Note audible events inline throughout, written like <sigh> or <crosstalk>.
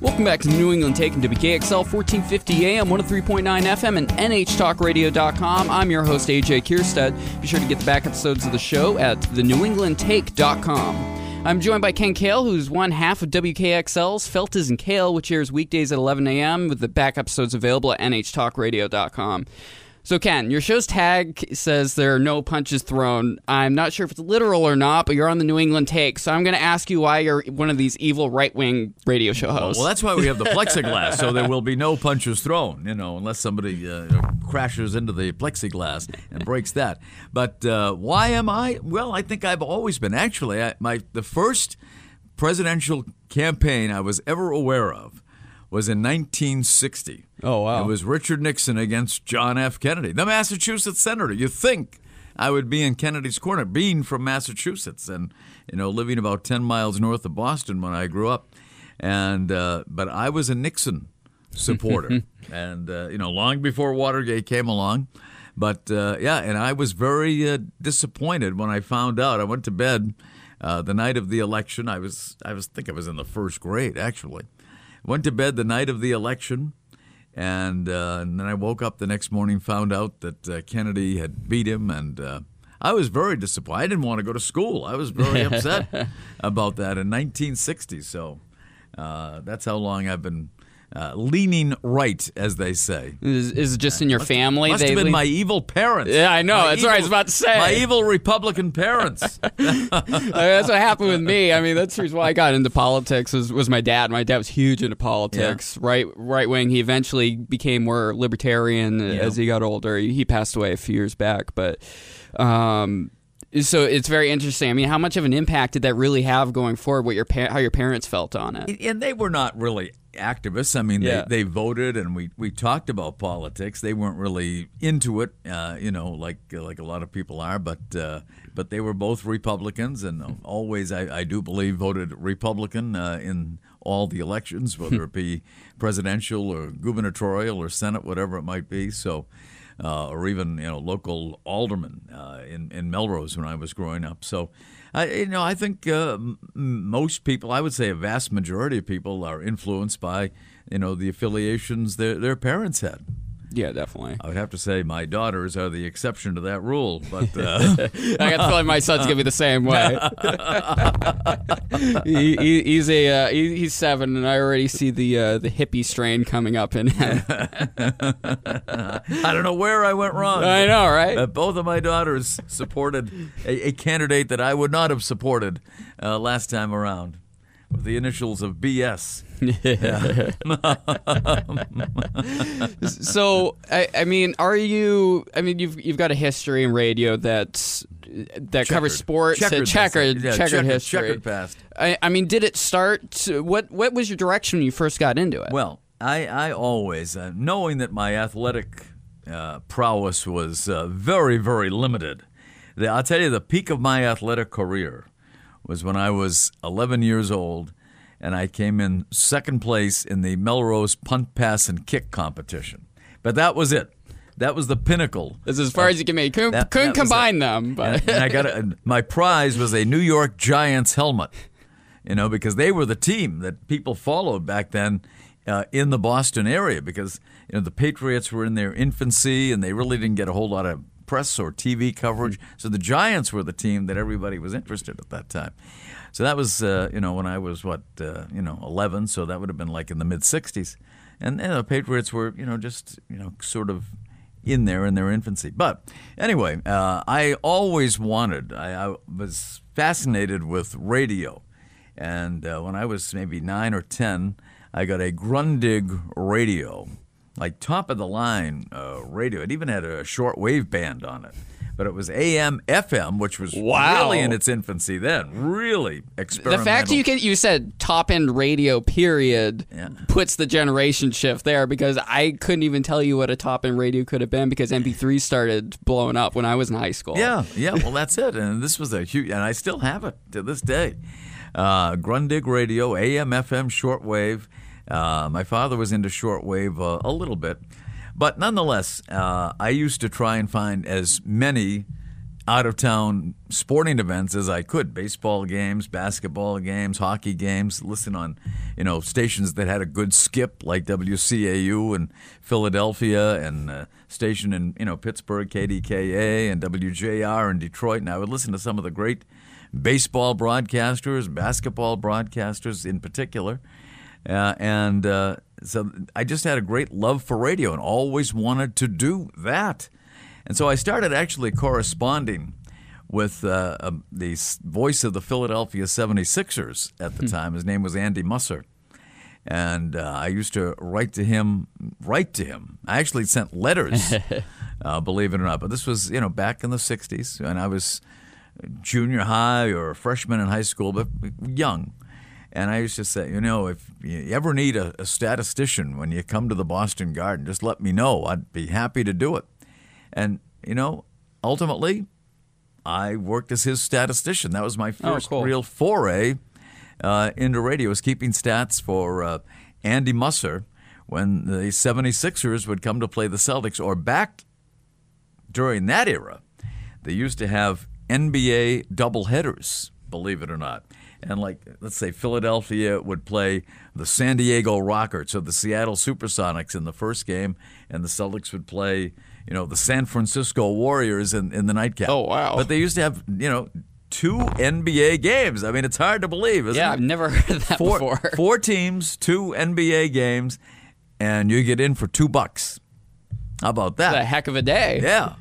Welcome back to New England Take oh and WKXL 1450 AM, 103.9 FM, and NHTalkRadio.com. I'm your host, AJ Kierstead. Be sure to get the back episodes of the show at thenewenglandtake.com. I'm joined by Ken Cail, who's one half of WKXL's Feltes and Cail, which airs weekdays at 11 a.m., with the back episodes available at NHTalkRadio.com. So, Ken, your show's tag says there are no punches thrown. I'm not sure if it's literal or not, but you're on the New England take. So, I'm going to ask you why you're one of these evil right wing radio show hosts. Well, that's why we have the plexiglass, so there will be no punches thrown, you know, unless somebody uh, crashes into the plexiglass and breaks that. But uh, why am I? Well, I think I've always been. Actually, I, my the first presidential campaign I was ever aware of was in 1960. Oh, wow. It was Richard Nixon against John F. Kennedy, the Massachusetts senator. You think I would be in Kennedy's corner, being from Massachusetts and you know living about 10 miles north of Boston when I grew up, and uh, but I was a Nixon supporter, <laughs> and uh, you know long before Watergate came along. But uh, yeah, and I was very uh, disappointed when I found out. I went to bed uh, the night of the election. I was I was think I was in the first grade actually. Went to bed the night of the election, and, uh, and then I woke up the next morning, found out that uh, Kennedy had beat him, and uh, I was very disappointed. I didn't want to go to school. I was very <laughs> upset about that in 1960. So uh, that's how long I've been. Uh, leaning right, as they say. Is, is it just in your family? Must they have been lean- my evil parents. Yeah, I know. My That's what I was about to say. My evil Republican parents. <laughs> I mean, that's what happened with me. I mean, that's the reason why I got into politics was, was my dad. My dad was huge into politics, right right wing. He eventually became more libertarian as he got older. He, he passed away a few years back, but um, so it's very interesting. I mean, how much of an impact did that really have going forward? What your pa- how your parents felt on it? and they were not really activists. I mean, Yeah. they, they voted and we, we talked about politics. They weren't really into it, uh, you know, like like a lot of people are. But uh, but they were both Republicans and <laughs> always, I, I do believe, voted Republican uh, in all the elections, whether it be <laughs> presidential or gubernatorial or Senate, whatever it might be. So. Uh, or even you know local aldermen uh, in in Melrose when I was growing up. So, I you know I think uh, m- most people, I would say a vast majority of people, are influenced by you know the affiliations their their parents had. Yeah, definitely. I would have to say my daughters are the exception to that rule, but uh, <laughs> I got the feeling my son's gonna be the same way. <laughs> he, he, he's a uh, he, he's seven, and I already see the uh, the hippie strain coming up in him. <laughs> I don't know where I went wrong. I know, right? Both of my daughters supported a, a candidate that I would not have supported uh, last time around, with the initials of BS. Yeah. <laughs> so I, I mean, are you? I mean, you've you've got a history in radio that's that covers sports, Checkered, checkered. Yeah, checkered checkered- history. checkered past. I, I mean, did it start? What what was your direction when you first got into it? Well, I, I always, uh, knowing that my athletic uh, prowess was uh, very, very limited, the, I'll tell you the peak of my athletic career was when I was 11 years old and I came in second place in the Melrose punt, pass, and kick competition. But that was it. That was the pinnacle. That's as far as you can make. Couldn't, That- couldn't that combine them, but and, and I got a, my prize was a New York Giants helmet. You know, because they were the team that people followed back then uh, in the Boston area. Because you know the Patriots were in their infancy and they really didn't get a whole lot of press or TV coverage. So the Giants were the team that everybody was interested at that time. So that was uh, you know when I was what uh, you know 11. So that would have been like in the mid 60s, and, and the Patriots were you know just you know sort of in there in their infancy. But anyway, uh, I always wanted, I, I was fascinated with radio. And uh, when I was maybe nine or 10, I got a Grundig radio, like top of the line uh, radio. It even had a short wave band on it. But it was AM, FM, which was Wow. really in its infancy then, really experimental. the fact you can you said top end radio period Yeah. puts the generation shift there because I couldn't even tell you what a top end radio could have been because MP3 started blowing up when I was in high school. Yeah, yeah. Well, that's it. And this was a huge, and I still have it to this day. Uh, Grundig radio, AM, FM, shortwave. Uh, my father was into shortwave uh, a little bit, but nonetheless, uh, I used to try and find as many out of town sporting events as I could baseball games, basketball games, hockey games, listen on, you know, stations that had a good skip like WCAU in Philadelphia and uh, station in, you know, Pittsburgh, KDKA and WJR in Detroit. And I would listen to some of the great baseball broadcasters, basketball broadcasters in particular. Uh, and uh, so I just had a great love for radio and always wanted to do that. And so I started actually corresponding with uh, uh, the voice of the Philadelphia 76ers at the hmm. time. His name was Andy Musser. And uh, I used to write to him, write to him. I actually sent letters, <laughs> uh, believe it or not. But this was, you know, back in the 60s, and I was junior high or freshman in high school, but young. And I used to say, you know, if you ever need a, a statistician when you come to the Boston Garden, just let me know. I'd be happy to do it. And, you know, ultimately, I worked as his statistician. That was my oh, first oh, cool. real foray uh, into radio, was keeping stats for uh, Andy Musser when the 76ers would come to play the Celtics, or back during that era, they used to have NBA doubleheaders, believe it or not. And like, let's say Philadelphia would play the San Diego Rockets or the Seattle Supersonics in the first game, and the Celtics would play you know, the San Francisco Warriors in, in the nightcap. Oh, wow. But they used to have, you know, two NBA games. I mean, it's hard to believe, isn't yeah, it? I've never <laughs> heard that four, before. <laughs> Four teams, two NBA games, and you get in for two bucks. How about that? That's a heck of a day. Yeah.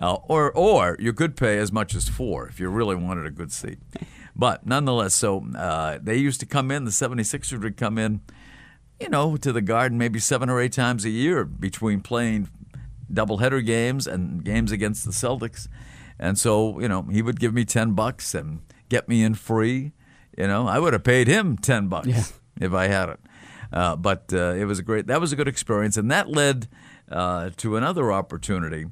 Uh, or, or you could pay as much as four if you really wanted a good seat. But nonetheless, so uh, they used to come in, the 76ers would come in, you know, to the garden maybe seven or eight times a year between playing doubleheader games and games against the Celtics. And so, you know, he would give me 10 bucks and get me in free. You know, I would have paid him 10 bucks yeah. if I had it. Uh, but uh, it was a great, that was a good experience. And that led uh, to another opportunity.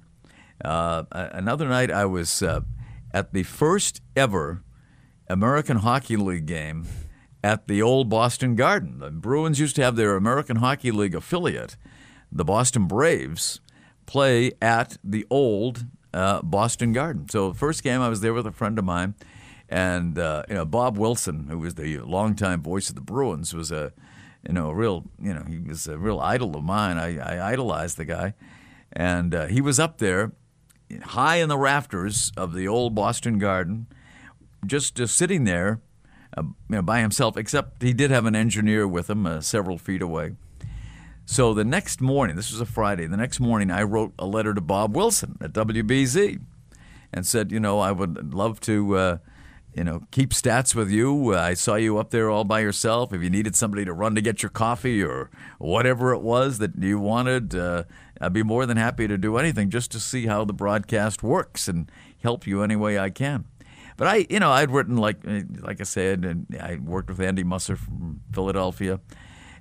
Uh, another night I was uh, at the first ever American Hockey League game at the old Boston Garden. The Bruins used to have their American Hockey League affiliate, the Boston Braves, play at the old uh, Boston Garden. So first game, I was there with a friend of mine, and uh, you know Bob Wilson, who was the longtime voice of the Bruins, was a you know a real you know he was a real idol of mine. I, I idolized the guy, and uh, he was up there, high in the rafters of the old Boston Garden, just just sitting there. Uh, you know, by himself, except he did have an engineer with him uh, several feet away. So the next morning, this was a Friday, the next morning I wrote a letter to Bob Wilson at WBZ and said, you know, I would love to, uh, you know, keep stats with you. Uh, I saw you up there all by yourself. If you needed somebody to run to get your coffee or whatever it was that you wanted, uh, I'd be more than happy to do anything just to see how the broadcast works and help you any way I can. But I, you know, I'd written like, like I said, and I worked with Andy Musser from Philadelphia.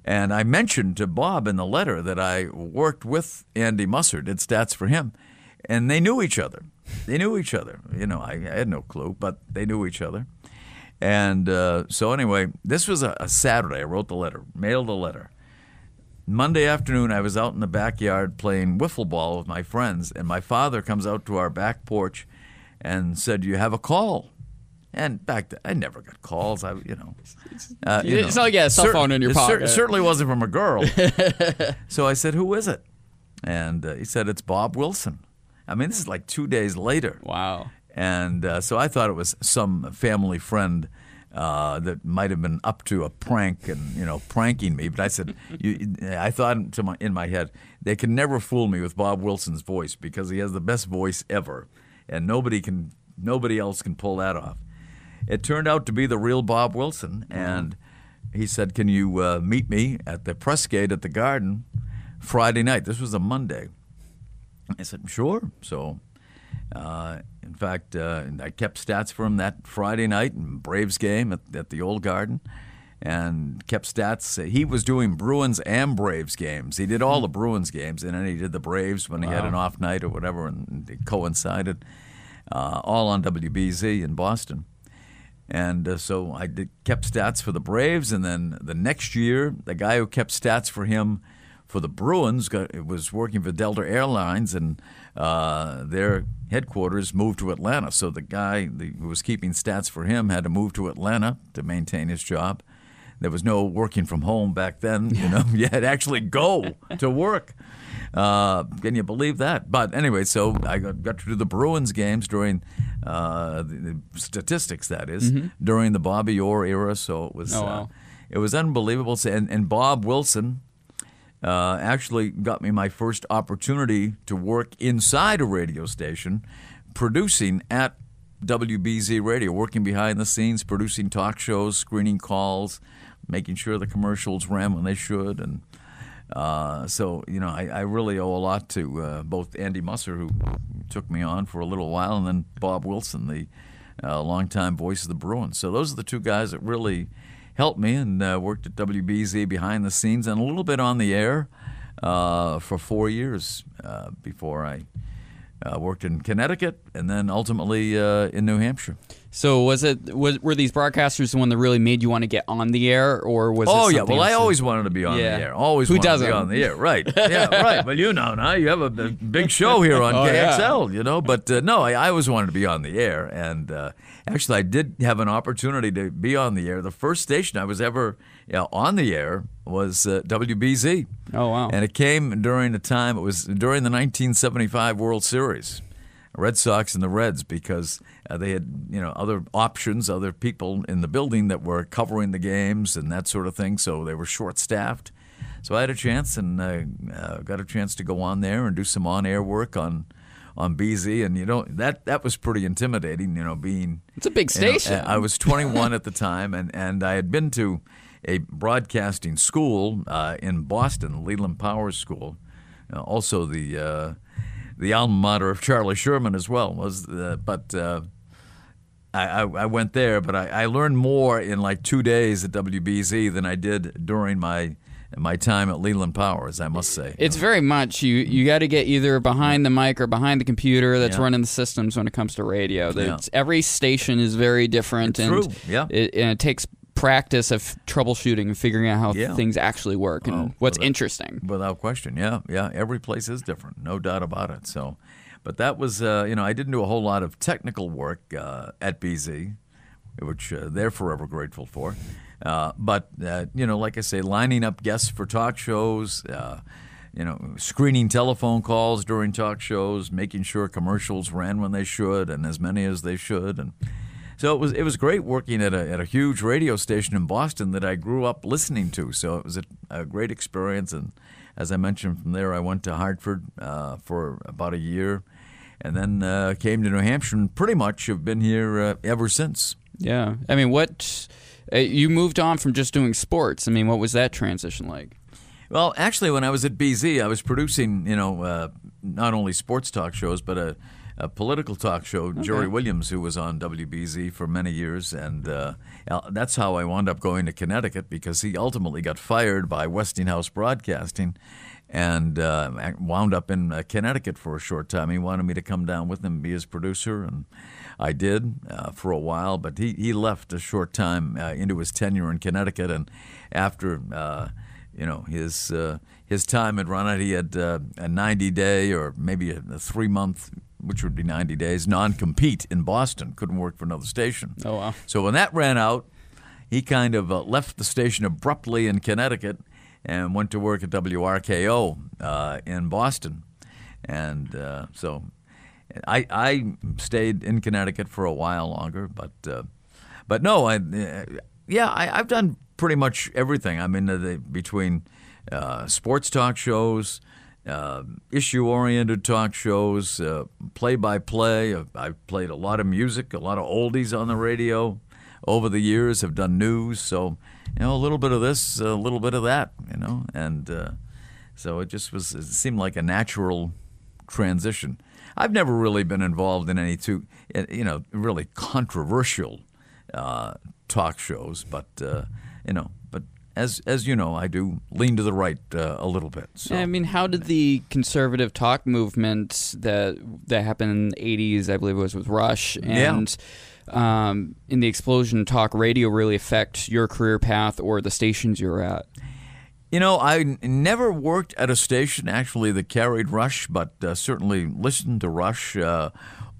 And I mentioned to Bob in the letter that I worked with Andy Musser, did stats for him, and they knew each other. They knew each other. You know, I, I had no clue, but they knew each other. And uh, so, anyway, this was a, a Saturday. I wrote the letter, mailed the letter. Monday afternoon, I was out in the backyard playing wiffle ball with my friends, and my father comes out to our back porch and said, "You have a call." And back then, I never got calls. I, you know, uh, you it's know, not like you had a cell phone in your pocket. Cer- certainly wasn't from a girl. <laughs> so I said, "Who is it?" And uh, he said, "It's Bob Wilson." I mean, this is like two days later. Wow. And uh, so I thought it was some family friend uh, that might have been up to a prank and you know pranking me. But I said, <laughs> you, I thought my, in my head, they can never fool me with Bob Wilson's voice because he has the best voice ever, and nobody can nobody else can pull that off. It turned out to be the real Bob Wilson, and he said, "Can you uh, meet me at the press gate at the Garden Friday night?" This was a Monday. I said, "Sure." So, uh, in fact, uh, I kept stats for him that Friday night in Braves game at, at the old Garden and kept stats. He was doing Bruins and Braves games. He did all the Bruins games, and then he did the Braves when he had an off night or whatever, and it coincided. Uh, all on WBZ in Boston. And uh, so I did, kept stats for the Braves, and then the next year, the guy who kept stats for him for the Bruins. Got, was working for Delta Airlines, and uh, their headquarters moved to Atlanta. So the guy who was keeping stats for him had to move to Atlanta to maintain his job. There was no working from home back then. You know, <laughs> you had to actually go to work. Uh, can you believe that? But anyway, so I got, got to do the Bruins games during uh, the, the statistics. That is, during the Bobby Orr era. So it was Mm-hmm. Oh, uh, wow. it was unbelievable. So- And, and Bob Wilson uh, actually got me my first opportunity to work inside a radio station, producing at WBZ Radio, working behind the scenes, producing talk shows, screening calls, making sure the commercials ran when they should, and uh, so you know I, I really owe a lot to uh, both Andy Musser, who took me on for a little while, and then Bob Wilson, the uh, longtime voice of the Bruins. So those are the two guys that really helped me and uh, worked at WBZ behind the scenes and a little bit on the air uh, for four years uh, before I uh, worked in Connecticut and then ultimately in New Hampshire. So was it was were these broadcasters the one that really made you want to get on the air, or was? It? Oh yeah, well I always wanted to be on Yeah. the air. Always Who doesn't? be on the air. Right. Yeah, right. Well, you know now you have a, big show here on <laughs> Oh, yeah. KXL, you know, but uh, no, I, I always wanted to be on the air and uh, actually I did have an opportunity to be on the air. The first station I was ever you know, on the air was uh, WBZ. Oh, wow. And it came during the time it was during the 1975 World Series. Red Sox and the Reds because uh, they had you know other options, other people in the building that were covering the games and that sort of thing. So they were short staffed. So I had a chance and uh, uh, got a chance to go on there and do some on air work on on BZ, and you know that that was pretty intimidating. You know, being It's a big you know, station. I was 21 at the time, and, and I had been to a broadcasting school uh, in Boston, Leland Powers School, uh, also the uh, the alma mater of Charlie Sherman as well. Was uh, but uh, I, I, I went there, but I, I learned more in like two days at WBZ than I did during my my time at Leland Powers. I must say. It's very much you. You got to get either behind the mic or behind the computer that's Yeah. running the systems when it comes to radio. Yeah. Every station is very different, It's and true, yeah. it, and it takes practice of troubleshooting and figuring out how Yeah. things actually work and Oh, what's that- interesting. Without question, yeah, yeah. Every place is different, no doubt about it. So, but that was, uh, you know, I didn't do a whole lot of technical work uh, at BZ, which uh, they're forever grateful for. Uh, but uh, you know, like I say, lining up guests for talk shows. Uh, you know, screening telephone calls during talk shows, making sure commercials ran when they should and as many as they should, and so it was it was great working at a at a huge radio station in Boston that I grew up listening to. So it was a, a great experience, and as I mentioned, from there I went to Hartford uh, for about a year, and then uh, came to New Hampshire, and pretty much have been here uh, ever since. Yeah, I mean, what uh, you moved on from just doing sports. I mean, what was that transition like? Well, actually, when I was at BZ, I was producing, you know, uh, not only sports talk shows, but a, a political talk show. Jerry Williams, who was on WBZ for many years, and uh, that's how I wound up going to Connecticut because he ultimately got fired by Westinghouse Broadcasting, and uh, wound up in uh, Connecticut for a short time. He wanted me to come down with him and be his producer, and I did uh, for a while. But he, he left a short time uh, into his tenure in Connecticut, and after uh, you know his uh, his time had run out. He had uh, a 90 day or maybe a, a three month, which would be 90 days, non compete in Boston. Couldn't work for another station. Oh, wow. So when that ran out, he kind of uh, left the station abruptly in Connecticut and went to work at WRKO uh, in Boston, and uh, so. I, I stayed in Connecticut for a while longer, but uh, but no, I uh, yeah, I, I've done pretty much everything. I'm into the between uh, sports talk shows, uh, issue-oriented talk shows, uh, play-by-play. I've, I've played a lot of music, a lot of oldies on the radio over the years. Have done news, so you know a little bit of this, a little bit of that, you know, and uh, so it just was. It seemed like a natural transition. I've never really been involved in any too, you know, really controversial uh, talk shows, but uh, you know, as as you know, I do lean to the right uh, a little bit. So. I mean, how did the conservative talk movement that that happened in the '80s, I believe it was with Rush, and um, in the explosion talk radio really affect your career path or the stations you were at? You know, I n- never worked at a station actually that carried Rush, but uh, certainly listened to Rush uh,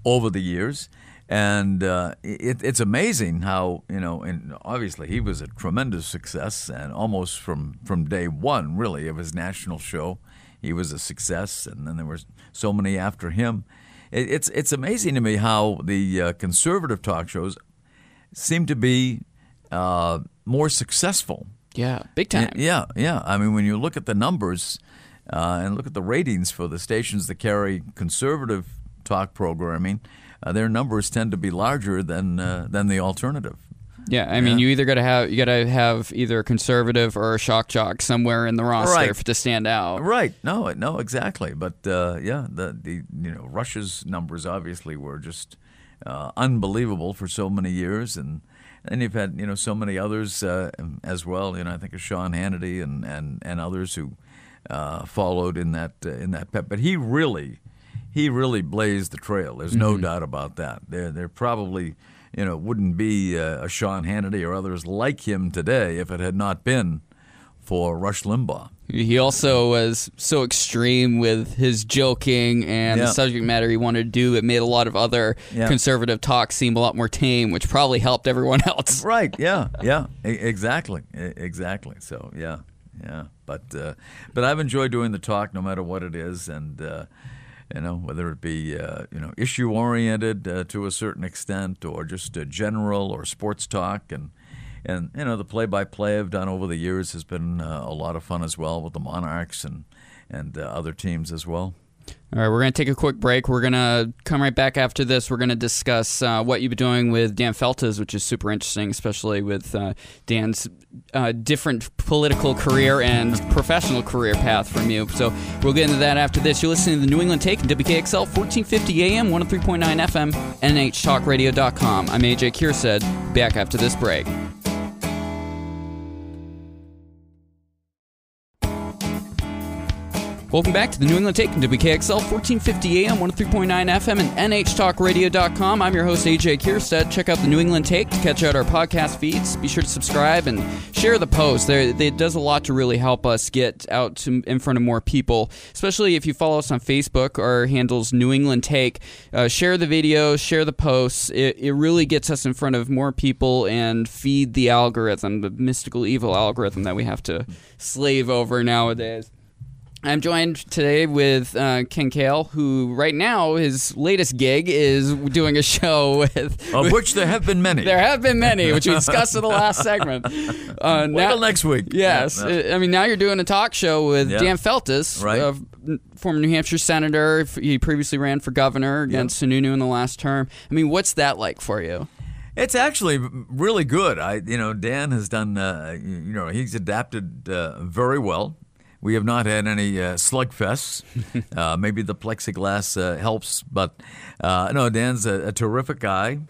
over the years. And uh, it, it's amazing how, you know, and obviously he was a tremendous success, and almost from, from day one, really, of his national show, he was a success. And then there were so many after him. It, it's, it's amazing to me how the uh, conservative talk shows seem to be uh, more successful Yeah, big time. yeah, yeah. I mean, when you look at the numbers uh, and look at the ratings for the stations that carry conservative talk programming, uh, their numbers tend to be larger than uh, than the alternative. Yeah, I mean, Yeah. you either got to have you got to have either a conservative or a shock jock somewhere in the roster Right. to stand out. Right? No, no, exactly. But uh, yeah, the the you know Rush's numbers obviously were just uh, unbelievable for so many years, and and you've had you know so many others uh, as well. You know, I think of Sean Hannity and and and others who uh, followed in that uh, in that pep. But he really he really blazed the trail. There's no doubt about that. There there probably you know wouldn't be uh, a Sean Hannity or others like him today if it had not been for Rush Limbaugh. He also was so extreme with his joking and Yeah. the subject matter he wanted to do. It made a lot of other Yeah. conservative talk seem a lot more tame, which probably helped everyone <laughs> else. Right. Yeah. Yeah. Exactly. Exactly. So yeah. Yeah. But uh, but I've enjoyed doing the talk, no matter what it is, and uh, you know whether it be uh, you know issue oriented uh, to a certain extent, or just general or sports talk, and and you know the play by play I've done over the years has been uh, a lot of fun as well with the Monarchs and and uh, other teams as well. All right, we're going to take a quick break. We're going to come right back after this. We're going to discuss uh, what you've been doing with Dan Feltes, which is super interesting, especially with uh, Dan's uh, different political career and professional career path from you. So we'll get into that after this. You're listening to the New England Take WKXL 1450 AM, 103.9 FM, NHTalkRadio.com. I'm AJ Kierstead. Back after this break. Welcome back to the New England Take on WKXL 1450 AM, 103.9 FM, and NHTalkRadio.com. I'm your host, AJ Kierstead. Check out the New England Take to catch out our podcast feeds. Be sure to subscribe and share the post. There, it does a lot to really help us get out to, in front of more people, especially if you follow us on Facebook. Our handle's New England Take. Uh, share the videos, share the posts. It, it really gets us in front of more people and feed the algorithm, the mystical evil algorithm that we have to slave over nowadays. I'm joined today with uh, Ken Cail, who right now his latest gig is doing a show <laughs> with. Of which there have been many. there have been many, which we discussed in the last <laughs> segment. Uh, now- till next week. Yes, Yeah, yeah. I mean now you're doing a talk show with Yeah. Dan Feltes, Right. uh, former New Hampshire senator. He previously ran for governor against Sununu in the last term. I mean, what's that like for you? It's actually really good. I, you know, Dan has done. Uh, you know, he's adapted uh, very well. We have not had any uh, slugfests. <laughs> uh, maybe the plexiglass uh, helps, but uh, no, Dan's a, a terrific guy.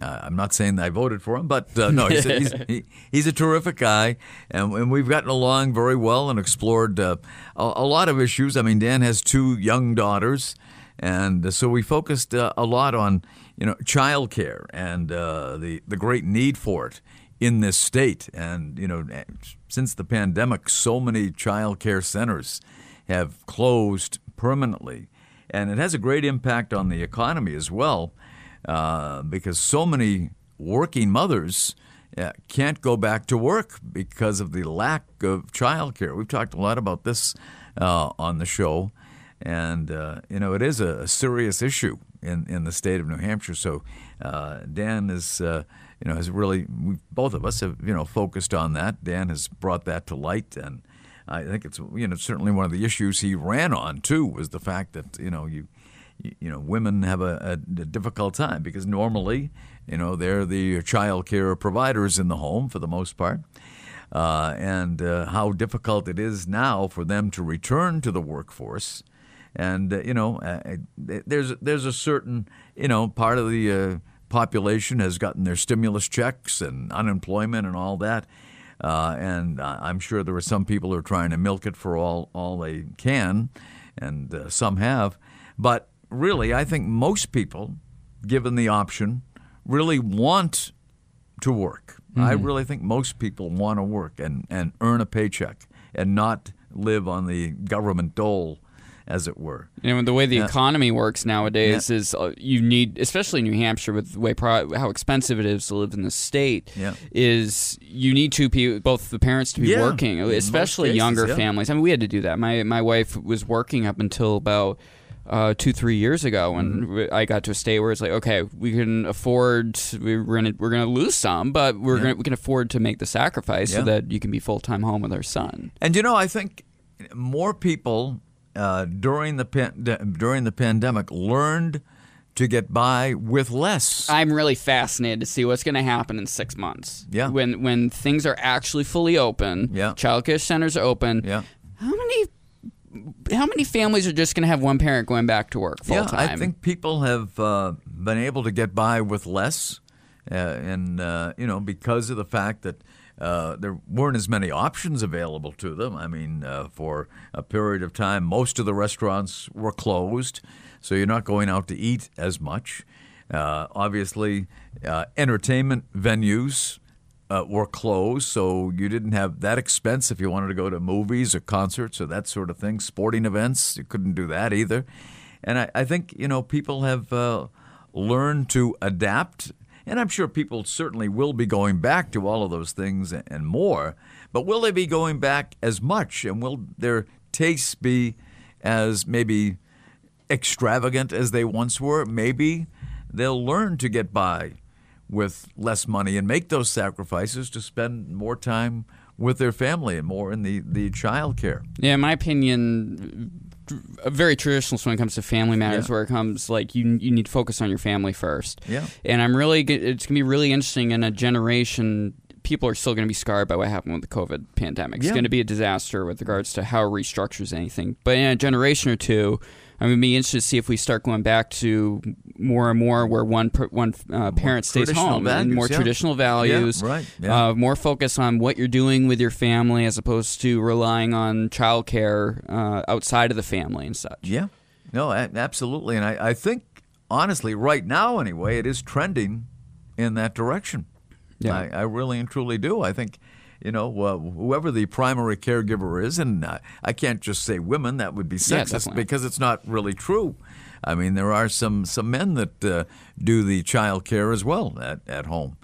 Uh, I'm not saying I voted for him, but uh, no, he's a, he's, <laughs> he, he's a terrific guy, and, and we've gotten along very well and explored uh, a, a lot of issues. I mean, Dan has two young daughters, and so we focused uh, a lot on you know childcare and uh, the the great need for it in this state. And you know, since the pandemic, so many child care centers have closed permanently, and it has a great impact on the economy as well uh, because so many working mothers uh, can't go back to work because of the lack of childcare. We've talked a lot about this uh, on the show, and uh, you know it is a serious issue in, in the state of New Hampshire. So uh, Dan is. Uh, you know, has really both of us have you know focused on that. Dan has brought that to light, and I think it's you know certainly one of the issues he ran on too was the fact that you know you you know, women have a, a, a difficult time because normally, you know, they're the child care providers in the home for the most part. Uh, and uh, how difficult it is now for them to return to the workforce. And, uh, you know, uh, there's, there's a certain, you know, part of the uh, population has gotten their stimulus checks and unemployment and all that. Uh, and uh, I'm sure there are some people who are trying to milk it for all, all they can, and uh, some have. But really, I think most people, given the option, really want to work. I really think most people want to work and, and earn a paycheck and not live on the government dole as it were. You know, the way the yeah. economy works nowadays yeah. is uh, you need, especially in New Hampshire, with the way pro- how expensive it is to live in the state, yeah. is you need two people, both the parents to be working, especially cases, younger families. I mean, we had to do that. My my wife was working up until about. Uh, two three years ago when mm-hmm. I got to a state where it's like okay we can afford we're gonna we're gonna lose some but we're gonna we can afford to make the sacrifice so that you can be full time home with our son and you know I think more people uh, during the pan- during the pandemic learned to get by with less. I'm really fascinated to see what's going to happen in six months. Yeah. When when things are actually fully open. Yeah. Childcare centers are open. Yeah. How many how many families are just going to have one parent going back to work full yeah, time? I think people have uh, been able to get by with less, uh, and uh, you know because of the fact that uh, there weren't as many options available to them. I mean, uh, for a period of time, most of the restaurants were closed, so you're not going out to eat as much. Uh, obviously, uh, entertainment venues uh, were closed, so you didn't have that expense if you wanted to go to movies or concerts or that sort of thing. Sporting events, you couldn't do that either. And I, I think you know people have learned to adapt and I'm sure people certainly will be going back to all of those things and more. But will they be going back as much? And will their tastes be as maybe extravagant as they once were? Maybe they'll learn to get by with less money and make those sacrifices to spend more time with their family and more in the, the child care. Yeah, in my opinion, very traditional when it comes to family matters, yeah. where it comes like you you need to focus on your family first. Yeah. And I'm really it's gonna be really interesting in a generation. People are still going to be scarred by what happened with the COVID pandemic. It's yeah. going to be a disaster with regards to how it restructures anything. But in a generation or two, I'm going to be interested to see if we start going back to more and more where one one uh, parent stays home values, and more yeah. traditional values, yeah, right? Yeah. Uh, more focus on what you're doing with your family as opposed to relying on childcare uh, outside of the family and such. Yeah, no, absolutely, and I, I think honestly, right now anyway, it is trending in that direction. Yeah, I, I really and truly do. I think you know, uh, whoever the primary caregiver is, and uh, I can't just say women, that would be sexist yeah, because it's not really true. I mean, there are some, some men that uh, do the child care as well at, at home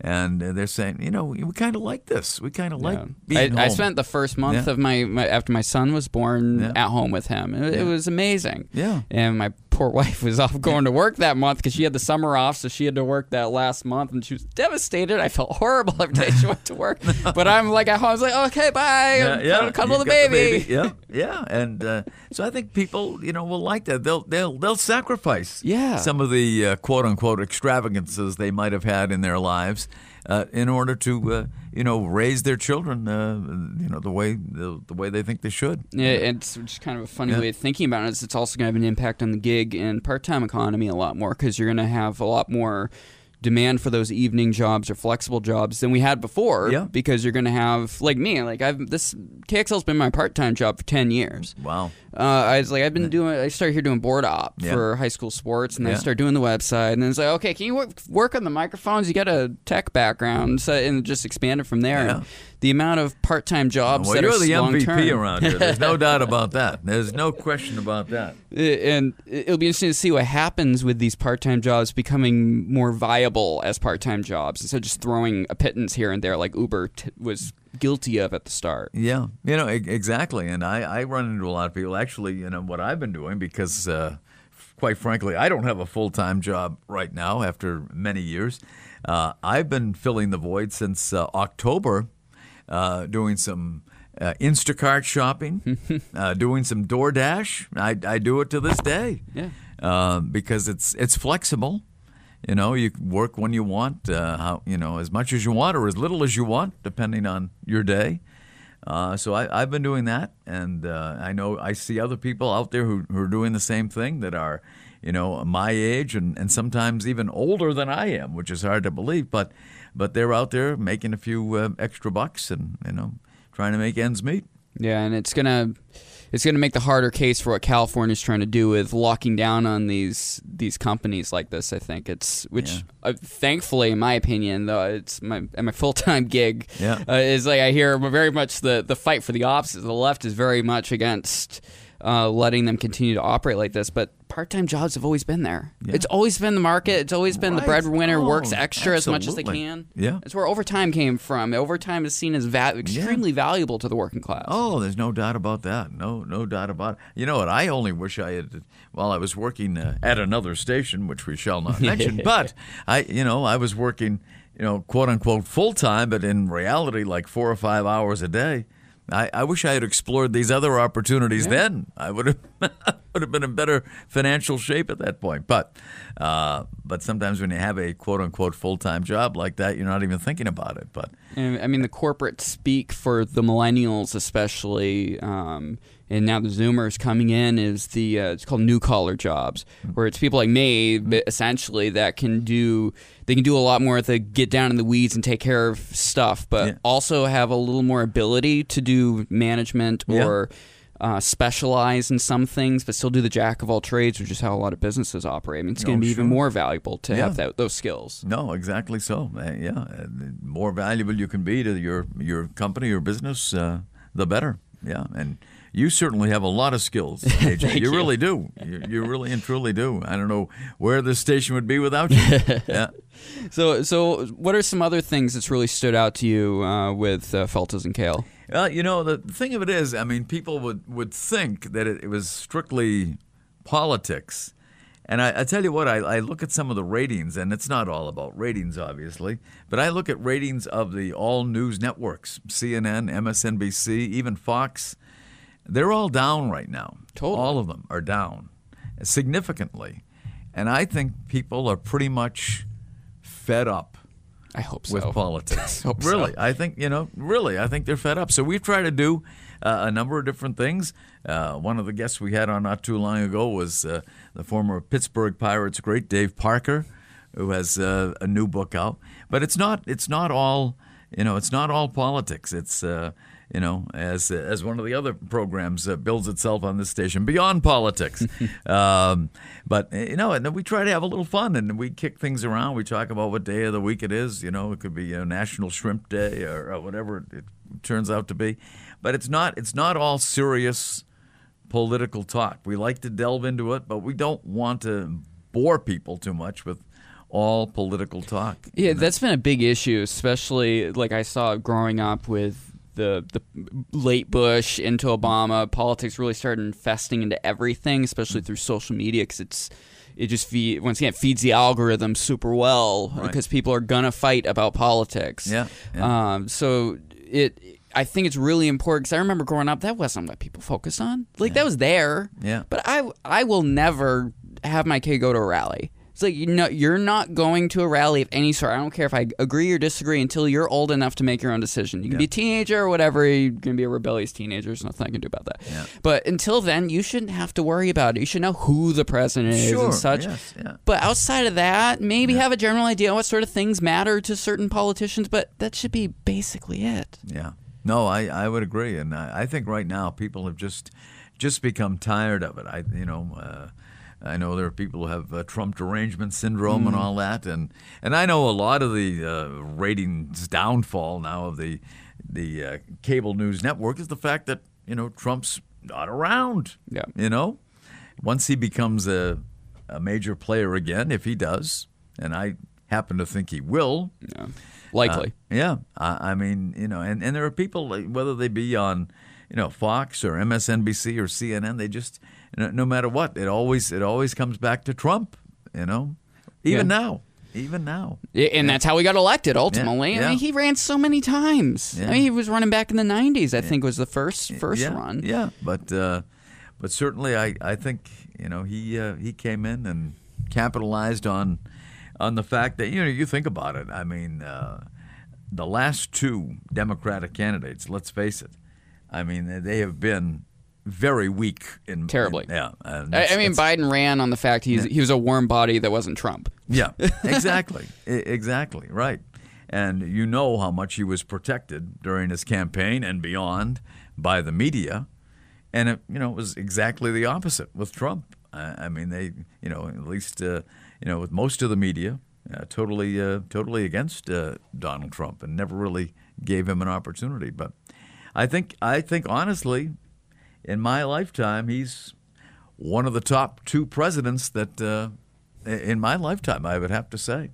and they're saying, you know, we kind of like this. We kind of yeah. like being I, I, spent the first month yeah. of my, my, after my son was born yeah. at home with him. It, it, was amazing. Yeah, and my poor <laughs> wife was off going to work that month because she had the summer off, so she had to work that last month, and she was devastated. I felt horrible <laughs> every day she went to work, <laughs> but I'm like at home. I was like, okay, bye. Yeah, yeah. cuddle the baby. the baby. Yeah, yeah, and uh, so I think people, you know, will like that. They'll they'll they'll sacrifice yeah. some of the uh, quote unquote extravagances they might have had in their lives uh, in order to uh, you know raise their children uh, you know the way the, the, way they think they should. Yeah, it's just kind of a funny yeah. way of thinking about it. it's also going to have an impact on the gig and part-time economy a lot more because you're going to have a lot more demand for those evening jobs or flexible jobs than we had before. Yeah. Because you're going to have like me, like I've this KXL's been my part time job for ten years. Wow. Uh, I was like, I've been doing. I started here doing board op yeah. for high school sports, and yeah. I started doing the website, and then it's like, okay, can you work, work on the microphones? You got a tech background, so and just expanded from there. Yeah. The amount of part-time jobs well, that you're are the MVP long-term. around here. There's no doubt <laughs> about that. There's no question about that. <laughs> And it'll be interesting to see what happens with these part-time jobs becoming more viable as part-time jobs instead of just throwing a pittance here and there like Uber t- was guilty of at the start. Yeah, you know exactly. And I, I run into a lot of people. Actually, you know what I've been doing because, uh, quite frankly, I don't have a full time job right now after many years. Uh, I've been filling the void since uh, October, uh, doing some. Uh, Instacart shopping, <laughs> uh, doing some DoorDash. I, I do it to this day. Yeah. because it's it's flexible. You know, you work when you want, uh, how you know, as much as you want or as little as you want, depending on your day. Uh, so I, have been doing that, and uh, I know I see other people out there who, who, are doing the same thing that are, you know, my age and, and sometimes even older than I am, which is hard to believe. But but they're out there making a few uh, extra bucks and you know trying to make ends meet. Yeah, and it's gonna it's gonna make the harder case for what California is trying to do with locking down on these these companies like this. I think it's which Yeah. uh, thankfully, in my opinion, though it's my my full time <laughs> gig. Yeah. uh, is like I hear very much the the fight for the opposite. The left is very much against. Uh, letting them continue to operate like this, but part-time jobs have always been there. Yeah. It's always been the market. It's always been the breadwinner Oh, works extra as much as they can. Yeah. it's where overtime came from. Overtime is seen as va- extremely valuable to the working class. Oh, there's no doubt about that. No, no doubt about it. You know what? I only wish I had, while I was working uh, at another station, which we shall not mention, <laughs> but I, you know, I was working, you know, quote unquote full time, but in reality, like four or five hours a day. I, I wish I had explored these other opportunities then. I would have <laughs> would have been in better financial shape at that point. But uh, but sometimes when you have a quote unquote full time job like that, you're not even thinking about it. But And, I mean, the corporate speak for the millennials, especially, um, and now the Zoomers coming in is the uh, it's called new collar jobs, where it's people like me, essentially, that can do they can do a lot more of the get down in the weeds and take care of stuff, but Yeah. also have a little more ability to do management Yeah. or. Uh, specialize in some things, but still do the jack of all trades, which is how a lot of businesses operate. I mean, it's going Oh, to be even more valuable to Yeah. have that, those skills. No, exactly so. Uh, yeah, uh, the more valuable you can be to your your company or business, uh, the better. Yeah, and you certainly have a lot of skills, <laughs> AJ. Thank you you. really do. You, you really and truly do. I don't know where this station would be without you. <laughs> yeah. So, so what are some other things that's really stood out to you uh, with uh, Feltes and Cail? Well, you know, the thing of it is, I mean, people would, would think that it, it was strictly politics. And I, I tell you what, I, I look at some of the ratings, and it's not all about ratings, obviously, but I look at ratings of the all news networks CNN, MSNBC, even Fox. They're all down right now. Totally. All of them are down significantly. And I think people are pretty much fed up I hope so. with <laughs> politics. I Hope so. really, I think you know. Really, I think they're fed up. So we try to do uh, a number of different things. Uh, one of the guests we had on not too long ago was uh, the former Pittsburgh Pirates great Dave Parker, who has uh, a new book out. But it's not. It's not all. You know, it's not all politics. It's uh, you know, as as one of the other programs uh, builds itself on this station, beyond politics. <laughs> um, but you know, and then we try to have a little fun, and we kick things around. We talk about what day of the week it is. You know, it could be a National Shrimp Day or, or whatever it turns out to be. But it's not. It's not all serious political talk. We like to delve into it, but we don't want to bore people too much with all political talk. Yeah, that's been a big issue, especially like I saw growing up with the the late Bush into Obama. Politics really started infesting into everything, especially through social media, because it's it just feed, once again feeds the algorithm super well Right. because people are gonna fight about politics. Yeah, yeah. Um, so it. I think it's really important because I remember growing up, that wasn't what people focused on. Like that was there, Yeah. But I, I will never have my kid go to a rally. It's like you know, you're not going to a rally of any sort. I don't care if I agree or disagree until you're old enough to make your own decision. You can be a teenager or whatever. You can be a rebellious teenager. There's nothing I can do about that. Yeah. But until then, you shouldn't have to worry about it. You should know who the president is Sure, and such. yes, yeah. But outside of that, maybe have a general idea what sort of things matter to certain politicians. But that should be basically it. Yeah. No, I, I would agree, and I, I think right now people have just just become tired of it. I you know. Uh, I know there are people who have uh, Trump derangement syndrome and all that, and and I know a lot of the uh, ratings downfall now of the the uh, cable news network is the fact that you know Trump's not around. Yeah. You know, once he becomes a a major player again, if he does, and I happen to think he will, Yeah. Likely. uh, yeah, I, I mean, you know, and, and there are people, whether they be on, you know, Fox or MSNBC or CNN, they just, no, no matter what, it always it always comes back to Trump. You know, even Yeah. now, even now. Yeah, and that's how he got elected ultimately. Yeah, I mean, he ran so many times. Yeah. I mean, he was running back in the '90s. I think was the first first yeah, run. Yeah, but uh, but certainly, I, I think you know he uh, he came in and capitalized on on the fact that you know you think about it. I mean, uh, the last two Democratic candidates. Let's face it. I mean, they have been very weak in Terribly. in- yeah, I, I mean, Biden ran on the fact he's, he was a warm body that wasn't Trump. Yeah, <laughs> exactly. Exactly, right. And you know how much he was protected during his campaign and beyond by the media, and it you know it was exactly the opposite with Trump. I, I mean, they you know at least uh, you know with most of the media uh, totally uh, totally against uh, Donald Trump and never really gave him an opportunity. But I think I think honestly, in my lifetime, he's one of the top two presidents that uh, in my lifetime I would have to say.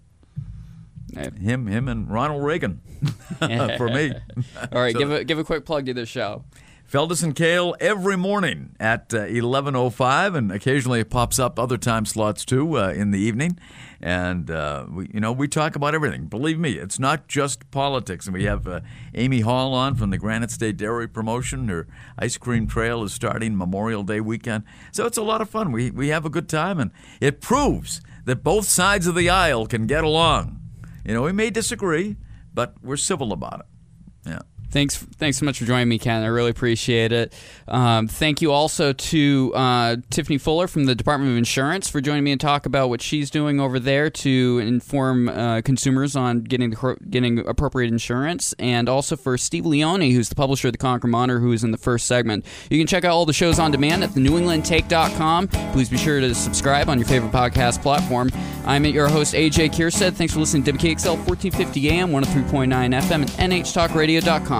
Him, him, and Ronald Reagan, <laughs> for me. <laughs> All right, <laughs> so, give a give a quick plug to this show. Feltes and Cail every morning at uh, 11:05, and occasionally it pops up other time slots too uh, in the evening. And uh, we, you know, we talk about everything. Believe me, it's not just politics. And we have uh, Amy Hall on from the Granite State Dairy Promotion. Her ice cream trail is starting Memorial Day weekend, so it's a lot of fun. We we have a good time, and it proves that both sides of the aisle can get along. You know, we may disagree, but we're civil about it. Yeah. Thanks, thanks so much for joining me, Ken. I really appreciate it. Um, thank you also to uh, Tiffany Fuller from the Department of Insurance for joining me and talk about what she's doing over there to inform uh, consumers on getting the, getting appropriate insurance, and also for Steve Leone, who's the publisher of the Concord Monitor, who is in the first segment. You can check out all the shows on demand at thenewenglandtake.com. Please be sure to subscribe on your favorite podcast platform. I'm your host AJ Kierstead. Thanks for listening to WKXL 1450 AM, 103.9 FM, and NHTalkRadio.com.